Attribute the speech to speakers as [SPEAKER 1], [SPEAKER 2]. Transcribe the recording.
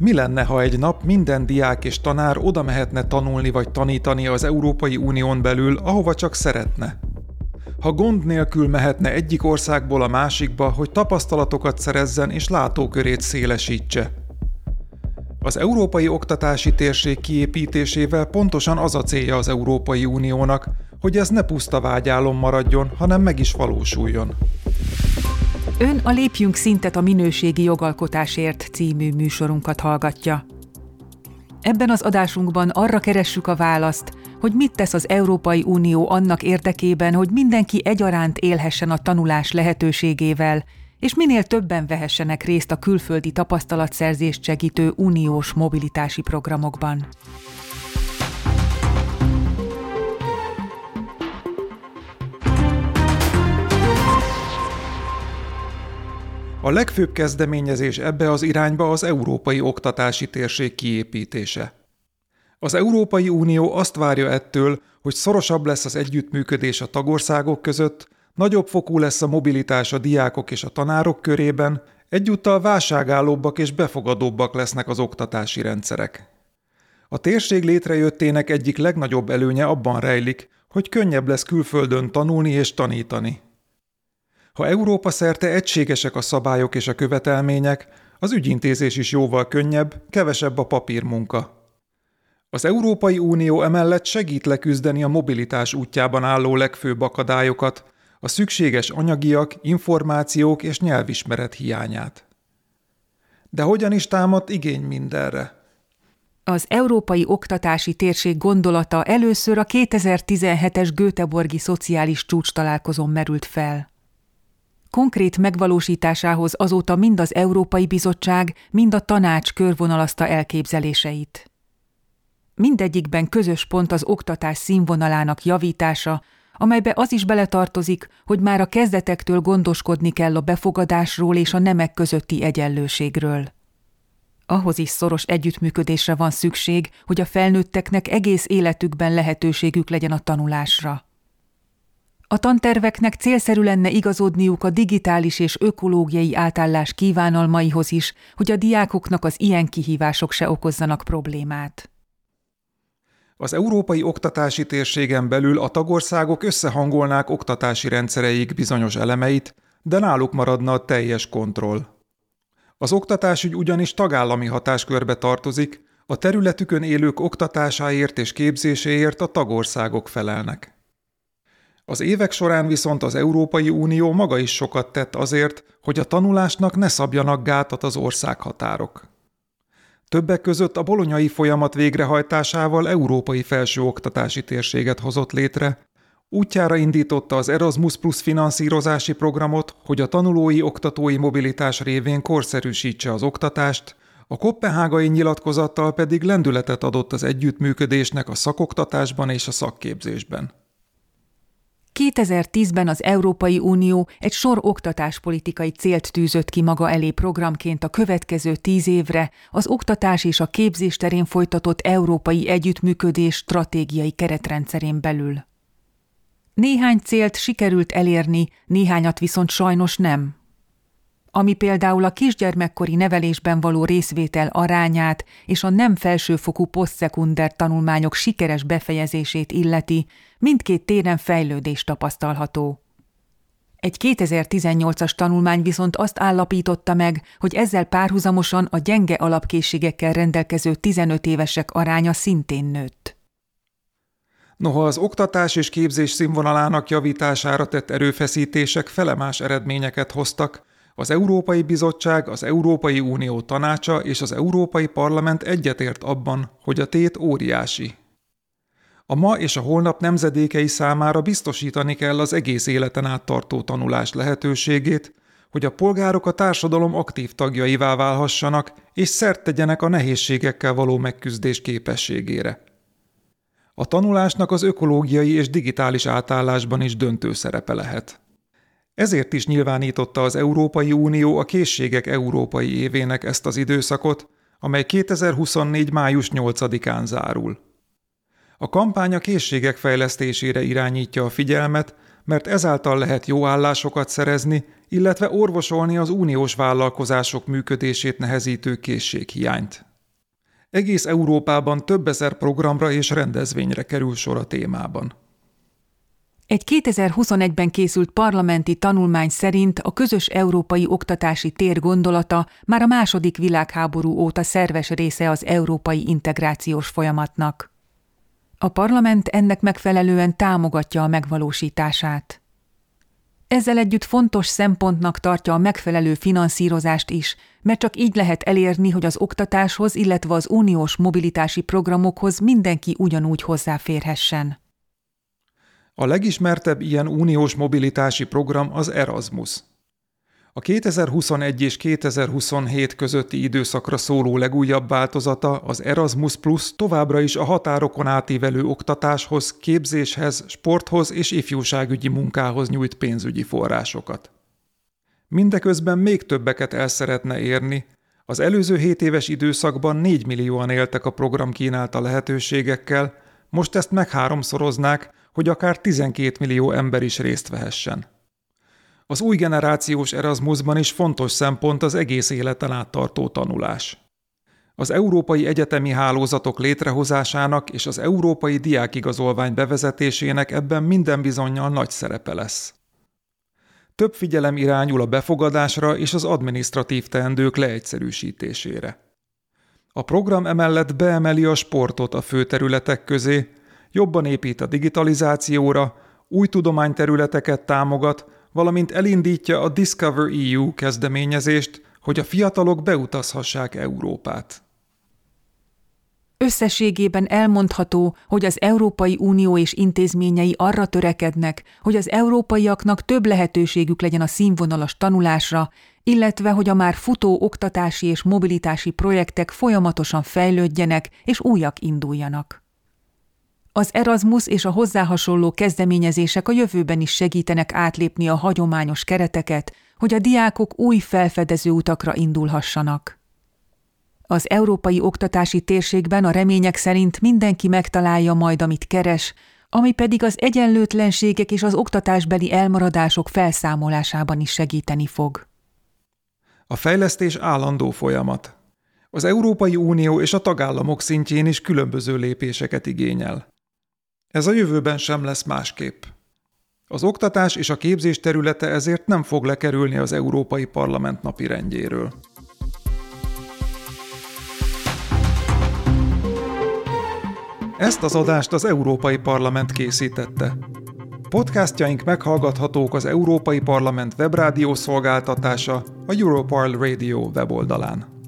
[SPEAKER 1] mi lenne, ha egy nap minden diák és tanár oda mehetne tanulni vagy tanítani az Európai Unión belül, ahova csak szeretne? Ha gond nélkül mehetne egyik országból a másikba, hogy tapasztalatokat szerezzen és látókörét szélesítse. Az európai oktatási térség kiépítésével pontosan az a célja az Európai Uniónak, hogy ez ne puszta vágyálom maradjon, hanem meg is valósuljon.
[SPEAKER 2] Ön a Lépjünk szintet a minőségi jogalkotásért című műsorunkat hallgatja. Ebben az adásunkban arra keressük a választ, hogy mit tesz az Európai Unió annak érdekében, hogy mindenki egyaránt élhessen a tanulás lehetőségével, és minél többen vehessenek részt a külföldi tapasztalatszerzést segítő uniós mobilitási programokban.
[SPEAKER 1] A legfőbb kezdeményezés ebbe az irányba az európai oktatási térség kiépítése. Az Európai Unió azt várja ettől, hogy szorosabb lesz az együttműködés a tagországok között, nagyobb fokú lesz a mobilitás a diákok és a tanárok körében, egyúttal válságállóbbak és befogadóbbak lesznek az oktatási rendszerek. A térség létrejöttének egyik legnagyobb előnye abban rejlik, hogy könnyebb lesz külföldön tanulni és tanítani. Ha Európa szerte egységesek a szabályok és a követelmények, az ügyintézés is jóval könnyebb, kevesebb a papírmunka. Az Európai Unió emellett segít leküzdeni a mobilitás útjában álló legfőbb akadályokat, a szükséges anyagiak, információk és nyelvismeret hiányát. De hogyan is támadt igény mindenre?
[SPEAKER 2] Az európai oktatási térség gondolata először a 2017-es Göteborgi szociális csúcs találkozón merült fel. Konkrét megvalósításához azóta mind az Európai Bizottság, mind a tanács körvonalazta elképzeléseit. Mindegyikben közös pont az oktatás színvonalának javítása, amelybe az is beletartozik, hogy már a kezdetektől gondoskodni kell a befogadásról és a nemek közötti egyenlőségről. Ahhoz is szoros együttműködésre van szükség, hogy a felnőtteknek egész életükben lehetőségük legyen a tanulásra. A tanterveknek célszerű lenne igazodniuk a digitális és ökológiai átállás kívánalmaihoz is, hogy a diákoknak az ilyen kihívások se okozzanak problémát.
[SPEAKER 1] Az európai oktatási térségen belül a tagországok összehangolnák oktatási rendszereik bizonyos elemeit, de náluk maradna a teljes kontroll. Az oktatásügy ugyanis tagállami hatáskörbe tartozik, a területükön élők oktatásáért és képzéséért a tagországok felelnek. Az évek során viszont az Európai Unió maga is sokat tett azért, hogy a tanulásnak ne szabjanak gátat az országhatárok. Többek között a bolonyai folyamat végrehajtásával európai felsőoktatási térséget hozott létre, útjára indította az Erasmus Plus finanszírozási programot, hogy a tanulói oktatói mobilitás révén korszerűsítse az oktatást, a kopenhágai nyilatkozattal pedig lendületet adott az együttműködésnek a szakoktatásban és a szakképzésben.
[SPEAKER 2] 2010-ben az Európai Unió egy sor oktatáspolitikai célt tűzött ki maga elé programként a következő tíz évre az oktatás és a képzés terén folytatott európai együttműködés stratégiai keretrendszerén belül. Néhány célt sikerült elérni, néhányat viszont sajnos nem ami például a kisgyermekkori nevelésben való részvétel arányát és a nem felsőfokú posztszekunder tanulmányok sikeres befejezését illeti, mindkét téren fejlődés tapasztalható. Egy 2018-as tanulmány viszont azt állapította meg, hogy ezzel párhuzamosan a gyenge alapkészségekkel rendelkező 15 évesek aránya szintén nőtt.
[SPEAKER 1] Noha az oktatás és képzés színvonalának javítására tett erőfeszítések felemás eredményeket hoztak, az Európai Bizottság, az Európai Unió tanácsa és az Európai Parlament egyetért abban, hogy a tét óriási. A ma és a holnap nemzedékei számára biztosítani kell az egész életen át tartó tanulás lehetőségét, hogy a polgárok a társadalom aktív tagjaivá válhassanak, és szert tegyenek a nehézségekkel való megküzdés képességére. A tanulásnak az ökológiai és digitális átállásban is döntő szerepe lehet. Ezért is nyilvánította az Európai Unió a Készségek Európai Évének ezt az időszakot, amely 2024. május 8-án zárul. A kampány a készségek fejlesztésére irányítja a figyelmet, mert ezáltal lehet jó állásokat szerezni, illetve orvosolni az uniós vállalkozások működését nehezítő készséghiányt. Egész Európában több ezer programra és rendezvényre kerül sor a témában.
[SPEAKER 2] Egy 2021-ben készült parlamenti tanulmány szerint a közös európai oktatási tér gondolata már a második világháború óta szerves része az európai integrációs folyamatnak. A parlament ennek megfelelően támogatja a megvalósítását. Ezzel együtt fontos szempontnak tartja a megfelelő finanszírozást is, mert csak így lehet elérni, hogy az oktatáshoz, illetve az uniós mobilitási programokhoz mindenki ugyanúgy hozzáférhessen.
[SPEAKER 1] A legismertebb ilyen uniós mobilitási program az Erasmus. A 2021 és 2027 közötti időszakra szóló legújabb változata, az Erasmus Plus továbbra is a határokon átívelő oktatáshoz, képzéshez, sporthoz és ifjúságügyi munkához nyújt pénzügyi forrásokat. Mindeközben még többeket el szeretne érni, az előző 7 éves időszakban 4 millióan éltek a program kínálta lehetőségekkel, most ezt meg háromszoroznák, hogy akár 12 millió ember is részt vehessen. Az új generációs Erasmusban is fontos szempont az egész életen át tartó tanulás. Az európai egyetemi hálózatok létrehozásának és az európai diákigazolvány bevezetésének ebben minden bizonyal nagy szerepe lesz. Több figyelem irányul a befogadásra és az administratív teendők leegyszerűsítésére. A program emellett beemeli a sportot a főterületek közé, jobban épít a digitalizációra, új tudományterületeket támogat, valamint elindítja a Discover EU kezdeményezést, hogy a fiatalok beutazhassák Európát.
[SPEAKER 2] Összességében elmondható, hogy az Európai Unió és intézményei arra törekednek, hogy az európaiaknak több lehetőségük legyen a színvonalas tanulásra, illetve hogy a már futó oktatási és mobilitási projektek folyamatosan fejlődjenek és újak induljanak. Az Erasmus és a hozzá hasonló kezdeményezések a jövőben is segítenek átlépni a hagyományos kereteket, hogy a diákok új felfedező utakra indulhassanak. Az európai oktatási térségben a remények szerint mindenki megtalálja majd, amit keres, ami pedig az egyenlőtlenségek és az oktatásbeli elmaradások felszámolásában is segíteni fog.
[SPEAKER 1] A fejlesztés állandó folyamat. Az Európai Unió és a tagállamok szintjén is különböző lépéseket igényel. Ez a jövőben sem lesz másképp. Az oktatás és a képzés területe ezért nem fog lekerülni az Európai Parlament napi rendjéről. Ezt az adást az Európai Parlament készítette. Podcastjaink meghallgathatók az Európai Parlament webrádió szolgáltatása, a Europarl Radio weboldalán.